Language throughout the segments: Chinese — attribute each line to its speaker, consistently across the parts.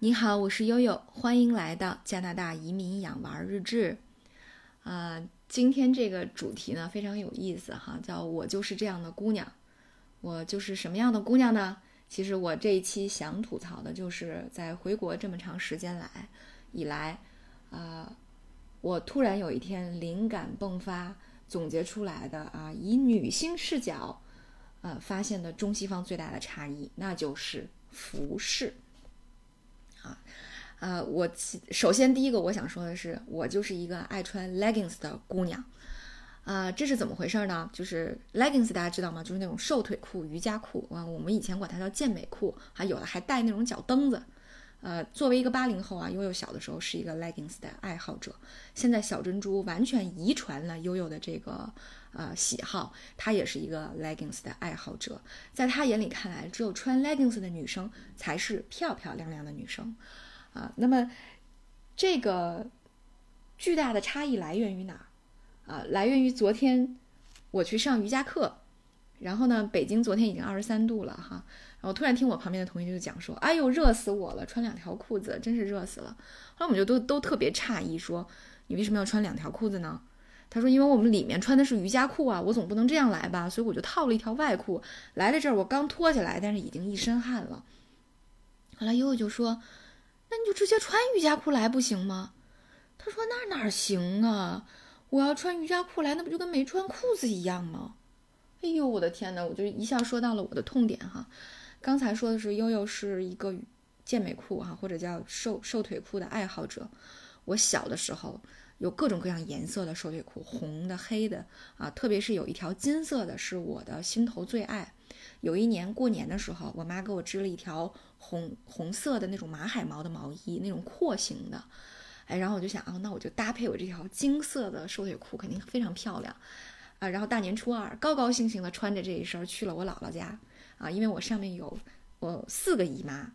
Speaker 1: 你好，我是悠悠，欢迎来到加拿大移民养娃日志。啊，今天这个主题呢非常有意思哈，叫我就是这样的姑娘。我就是什么样的姑娘呢？其实我这一期想吐槽的就是在回国这么长时间来以来，啊，我突然有一天灵感迸发，总结出来的啊，以女性视角，呃，发现的中西方最大的差异，那就是服饰。啊，呃，我首先第一个我想说的是，我就是一个爱穿 leggings 的姑娘，啊，这是怎么回事呢？就是 leggings 大家知道吗？就是那种瘦腿裤、瑜伽裤啊，我们以前管它叫健美裤，还有的还带那种脚蹬子。呃，作为一个八零后啊，悠悠小的时候是一个 leggings 的爱好者，现在小珍珠完全遗传了悠悠的这个呃喜好，她也是一个 leggings 的爱好者，在她眼里看来，只有穿 leggings 的女生才是漂漂亮亮的女生，啊，那么这个巨大的差异来源于哪儿？啊，来源于昨天我去上瑜伽课，然后呢，北京昨天已经二十三度了哈。然后突然听我旁边的同学就讲说：“哎呦，热死我了！穿两条裤子真是热死了。”后来我们就都都特别诧异，说：“你为什么要穿两条裤子呢？”他说：“因为我们里面穿的是瑜伽裤啊，我总不能这样来吧，所以我就套了一条外裤来了这儿。我刚脱下来，但是已经一身汗了。”后来悠悠就说：“那你就直接穿瑜伽裤来不行吗？”他说：“那哪行啊？我要穿瑜伽裤来，那不就跟没穿裤子一样吗？”哎呦，我的天哪！我就一下说到了我的痛点哈。刚才说的是悠悠是一个健美裤哈，或者叫瘦瘦腿裤的爱好者。我小的时候有各种各样颜色的瘦腿裤，红的、黑的啊，特别是有一条金色的，是我的心头最爱。有一年过年的时候，我妈给我织了一条红红色的那种马海毛的毛衣，那种廓形的。哎，然后我就想啊，那我就搭配我这条金色的瘦腿裤，肯定非常漂亮啊。然后大年初二，高高兴兴的穿着这一身去了我姥姥家。啊，因为我上面有我四个姨妈，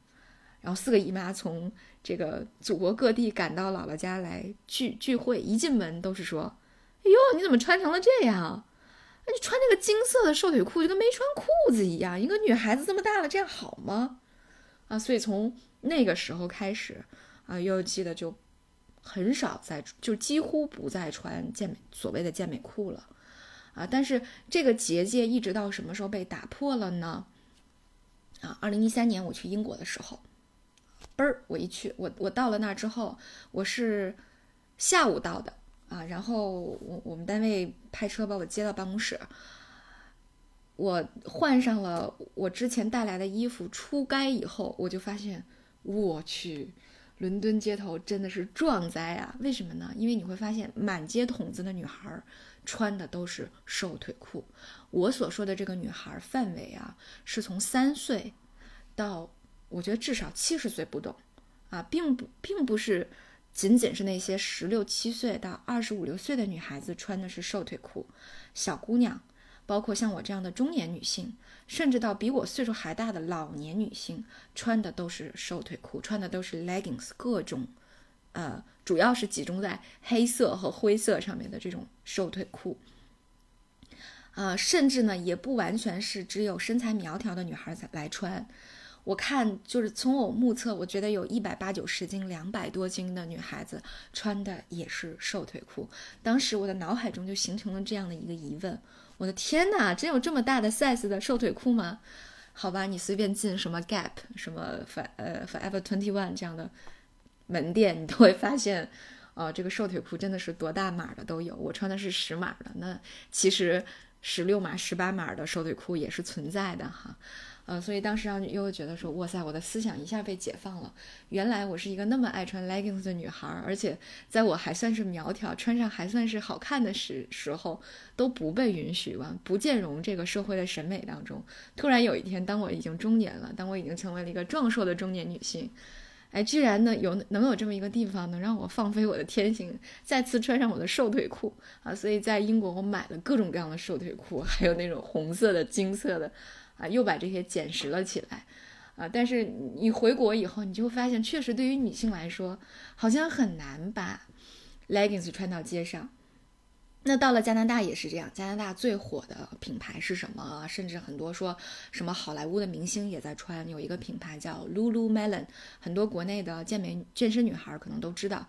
Speaker 1: 然后四个姨妈从这个祖国各地赶到姥姥家来聚聚会，一进门都是说：“哎呦，你怎么穿成了这样？那你穿那个金色的瘦腿裤就跟没穿裤子一样。一个女孩子这么大了，这样好吗？”啊，所以从那个时候开始，啊，又记得就很少再，就几乎不再穿健美所谓的健美裤了。啊，但是这个结界一直到什么时候被打破了呢？啊，二零一三年我去英国的时候，嘣儿，我一去，我我到了那儿之后，我是下午到的啊，然后我我们单位派车把我接到办公室，我换上了我之前带来的衣服出街以后，我就发现，我去，伦敦街头真的是壮哉啊！为什么呢？因为你会发现满街筒子的女孩儿穿的都是瘦腿裤。我所说的这个女孩范围啊，是从三岁到我觉得至少七十岁不等，啊，并不并不是仅仅是那些十六七岁到二十五六岁的女孩子穿的是瘦腿裤，小姑娘，包括像我这样的中年女性，甚至到比我岁数还大的老年女性，穿的都是瘦腿裤，穿的都是 leggings，各种，呃，主要是集中在黑色和灰色上面的这种瘦腿裤。啊，甚至呢，也不完全是只有身材苗条的女孩才来穿。我看，就是从我目测，我觉得有一百八九十斤、两百多斤的女孩子穿的也是瘦腿裤。当时我的脑海中就形成了这样的一个疑问：我的天哪，真有这么大的 size 的瘦腿裤吗？好吧，你随便进什么 Gap、什么 For 呃 Forever Twenty One 这样的门店，你都会发现，呃，这个瘦腿裤真的是多大码的都有。我穿的是十码的，那其实。十六码、十八码的瘦腿裤也是存在的哈，呃，所以当时让悠悠觉得说，哇塞，我的思想一下被解放了。原来我是一个那么爱穿 leggings 的女孩，而且在我还算是苗条、穿上还算是好看的时时候，都不被允许完，不兼容这个社会的审美当中。突然有一天，当我已经中年了，当我已经成为了一个壮硕的中年女性。哎，居然呢有能有这么一个地方，能让我放飞我的天性，再次穿上我的瘦腿裤啊！所以在英国，我买了各种各样的瘦腿裤，还有那种红色的、金色的，啊，又把这些捡拾了起来，啊！但是你回国以后，你就会发现，确实对于女性来说，好像很难把 leggings 穿到街上。那到了加拿大也是这样，加拿大最火的品牌是什么？甚至很多说什么好莱坞的明星也在穿，有一个品牌叫 Lululemon，很多国内的健美健身女孩可能都知道。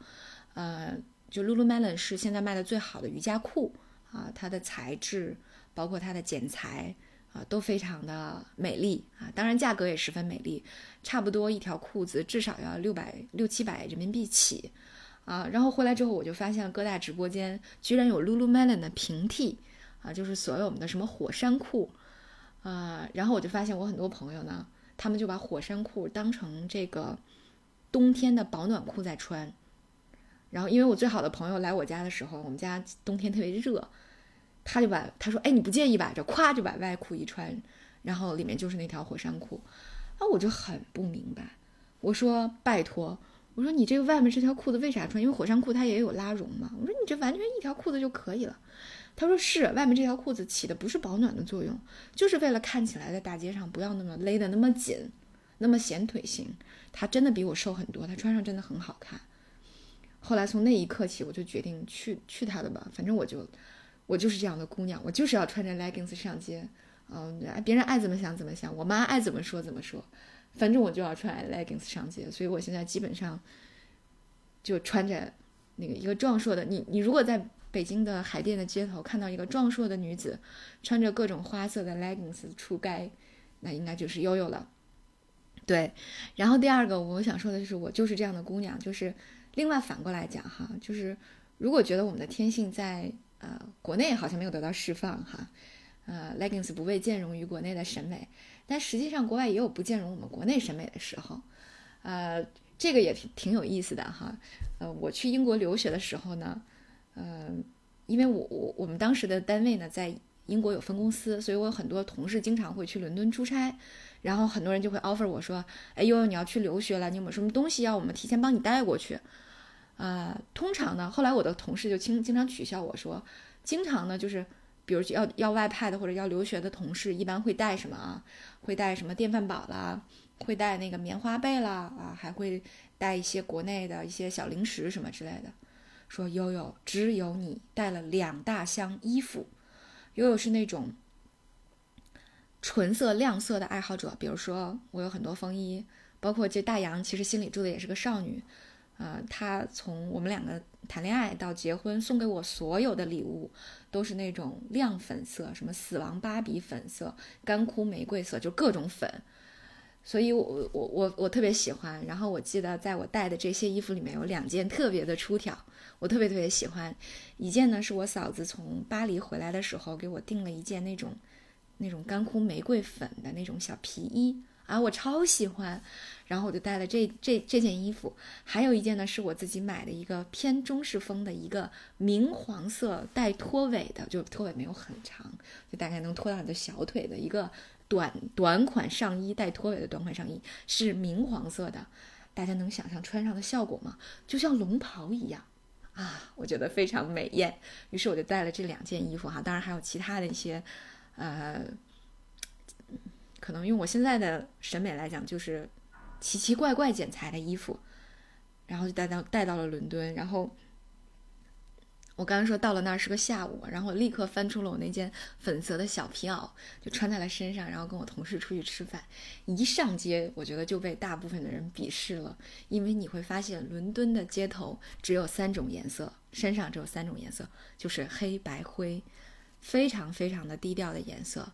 Speaker 1: 呃，就 Lululemon 是现在卖的最好的瑜伽裤啊，它的材质包括它的剪裁啊都非常的美丽啊，当然价格也十分美丽，差不多一条裤子至少要六百六七百人民币起。啊，然后回来之后，我就发现各大直播间居然有 Lululemon 的平替，啊，就是所有我们的什么火山裤，啊，然后我就发现我很多朋友呢，他们就把火山裤当成这个冬天的保暖裤在穿，然后因为我最好的朋友来我家的时候，我们家冬天特别热，他就把他说，哎，你不介意吧？这咵就把外裤一穿，然后里面就是那条火山裤，啊，我就很不明白，我说拜托。我说你这个外面这条裤子为啥穿？因为火山裤它也有拉绒嘛。我说你这完全一条裤子就可以了。他说是，外面这条裤子起的不是保暖的作用，就是为了看起来在大街上不要那么勒得那么紧，那么显腿型。他真的比我瘦很多，他穿上真的很好看。后来从那一刻起，我就决定去去他的吧，反正我就我就是这样的姑娘，我就是要穿着 leggings 上街。嗯，别人爱怎么想怎么想，我妈爱怎么说怎么说。反正我就要穿 leggings 上街，所以我现在基本上就穿着那个一个壮硕的。你你如果在北京的海淀的街头看到一个壮硕的女子穿着各种花色的 leggings 出街，那应该就是悠悠了。对，然后第二个我想说的就是，我就是这样的姑娘。就是另外反过来讲哈，就是如果觉得我们的天性在呃国内好像没有得到释放哈，呃 leggings 不被兼容于国内的审美。但实际上，国外也有不兼容我们国内审美的时候，呃，这个也挺挺有意思的哈。呃，我去英国留学的时候呢，呃，因为我我我们当时的单位呢在英国有分公司，所以我有很多同事经常会去伦敦出差，然后很多人就会 offer 我说，哎呦，你要去留学了，你有没有什么东西要我们提前帮你带过去？啊，通常呢，后来我的同事就经经常取笑我说，经常呢就是。比如要要外派的或者要留学的同事，一般会带什么啊？会带什么电饭煲啦，会带那个棉花被啦，啊，还会带一些国内的一些小零食什么之类的。说悠悠只有你带了两大箱衣服。悠悠是那种纯色亮色的爱好者，比如说我有很多风衣，包括这大洋其实心里住的也是个少女，啊，她从我们两个谈恋爱到结婚送给我所有的礼物。都是那种亮粉色，什么死亡芭比粉色、干枯玫瑰色，就各种粉。所以，我我我我特别喜欢。然后我记得，在我带的这些衣服里面有两件特别的出挑，我特别特别喜欢。一件呢是我嫂子从巴黎回来的时候给我订了一件那种那种干枯玫瑰粉的那种小皮衣。啊，我超喜欢，然后我就带了这这这件衣服，还有一件呢是我自己买的一个偏中式风的一个明黄色带拖尾的，就拖尾没有很长，就大概能拖到你的小腿的一个短短款上衣，带拖尾的短款上衣，是明黄色的，大家能想象穿上的效果吗？就像龙袍一样啊，我觉得非常美艳，于是我就带了这两件衣服哈，当然还有其他的一些，呃。可能用我现在的审美来讲，就是奇奇怪怪剪裁的衣服，然后就带到带到了伦敦。然后我刚刚说到了那儿是个下午，然后我立刻翻出了我那件粉色的小皮袄，就穿在了身上，然后跟我同事出去吃饭。一上街，我觉得就被大部分的人鄙视了，因为你会发现伦敦的街头只有三种颜色，身上只有三种颜色，就是黑白灰，非常非常的低调的颜色。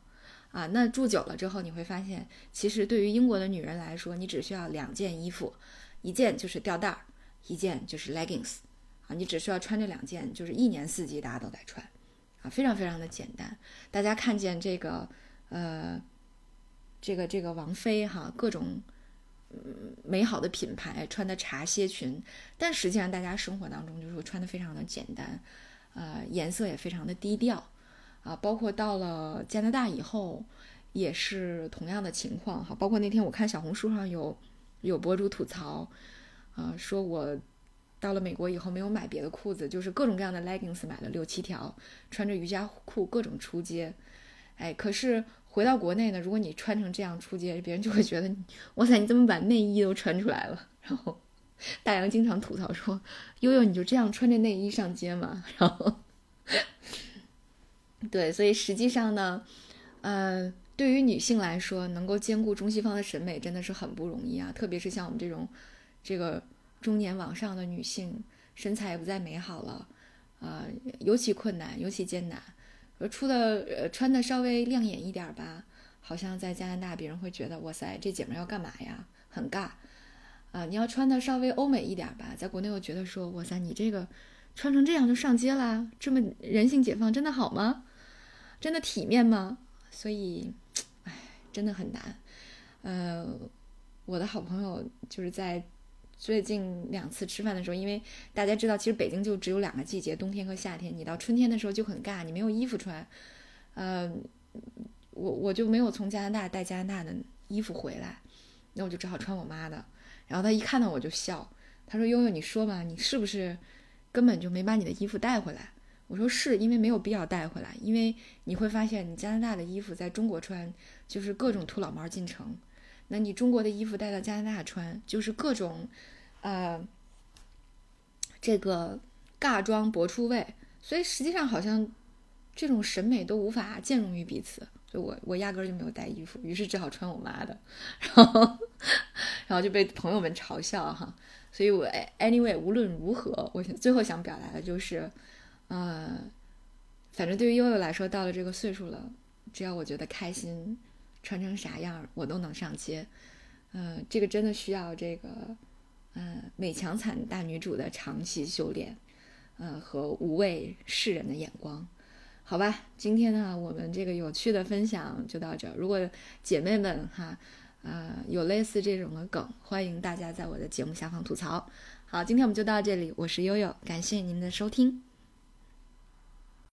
Speaker 1: 啊，那住久了之后，你会发现，其实对于英国的女人来说，你只需要两件衣服，一件就是吊带儿，一件就是 leggings，啊，你只需要穿这两件，就是一年四季大家都在穿，啊，非常非常的简单。大家看见这个，呃，这个这个王菲哈，各种嗯美好的品牌穿的茶歇裙，但实际上大家生活当中就是穿的非常的简单，呃，颜色也非常的低调。啊，包括到了加拿大以后，也是同样的情况哈。包括那天我看小红书上有有博主吐槽，啊，说我到了美国以后没有买别的裤子，就是各种各样的 leggings 买了六七条，穿着瑜伽裤各种出街。哎，可是回到国内呢，如果你穿成这样出街，别人就会觉得，哇塞，你怎么把内衣都穿出来了？然后 大洋经常吐槽说，悠悠你就这样穿着内衣上街吗？然后。对，所以实际上呢，呃，对于女性来说，能够兼顾中西方的审美真的是很不容易啊，特别是像我们这种这个中年往上的女性，身材也不再美好了，啊，尤其困难，尤其艰难。呃，出的呃穿的稍微亮眼一点吧，好像在加拿大别人会觉得哇塞，这姐们要干嘛呀？很尬。啊，你要穿的稍微欧美一点吧，在国内我觉得说哇塞，你这个穿成这样就上街啦，这么人性解放真的好吗？真的体面吗？所以，唉，真的很难。呃，我的好朋友就是在最近两次吃饭的时候，因为大家知道，其实北京就只有两个季节，冬天和夏天。你到春天的时候就很尬，你没有衣服穿。呃，我我就没有从加拿大带加拿大的衣服回来，那我就只好穿我妈的。然后他一看到我就笑，他说：“悠悠，你说吧，你是不是根本就没把你的衣服带回来？”我说是因为没有必要带回来，因为你会发现你加拿大的衣服在中国穿就是各种土老帽进城，那你中国的衣服带到加拿大穿就是各种，呃，这个尬装博出位，所以实际上好像这种审美都无法兼容于彼此，所以我我压根就没有带衣服，于是只好穿我妈的，然后然后就被朋友们嘲笑哈，所以我 anyway 无论如何，我想最后想表达的就是。呃，反正对于悠悠来说，到了这个岁数了，只要我觉得开心，穿成啥样我都能上街。嗯，这个真的需要这个，嗯，美强惨大女主的长期修炼，嗯，和无畏世人的眼光。好吧，今天呢，我们这个有趣的分享就到这。如果姐妹们哈，呃，有类似这种的梗，欢迎大家在我的节目下方吐槽。好，今天我们就到这里，我是悠悠，感谢您的收听。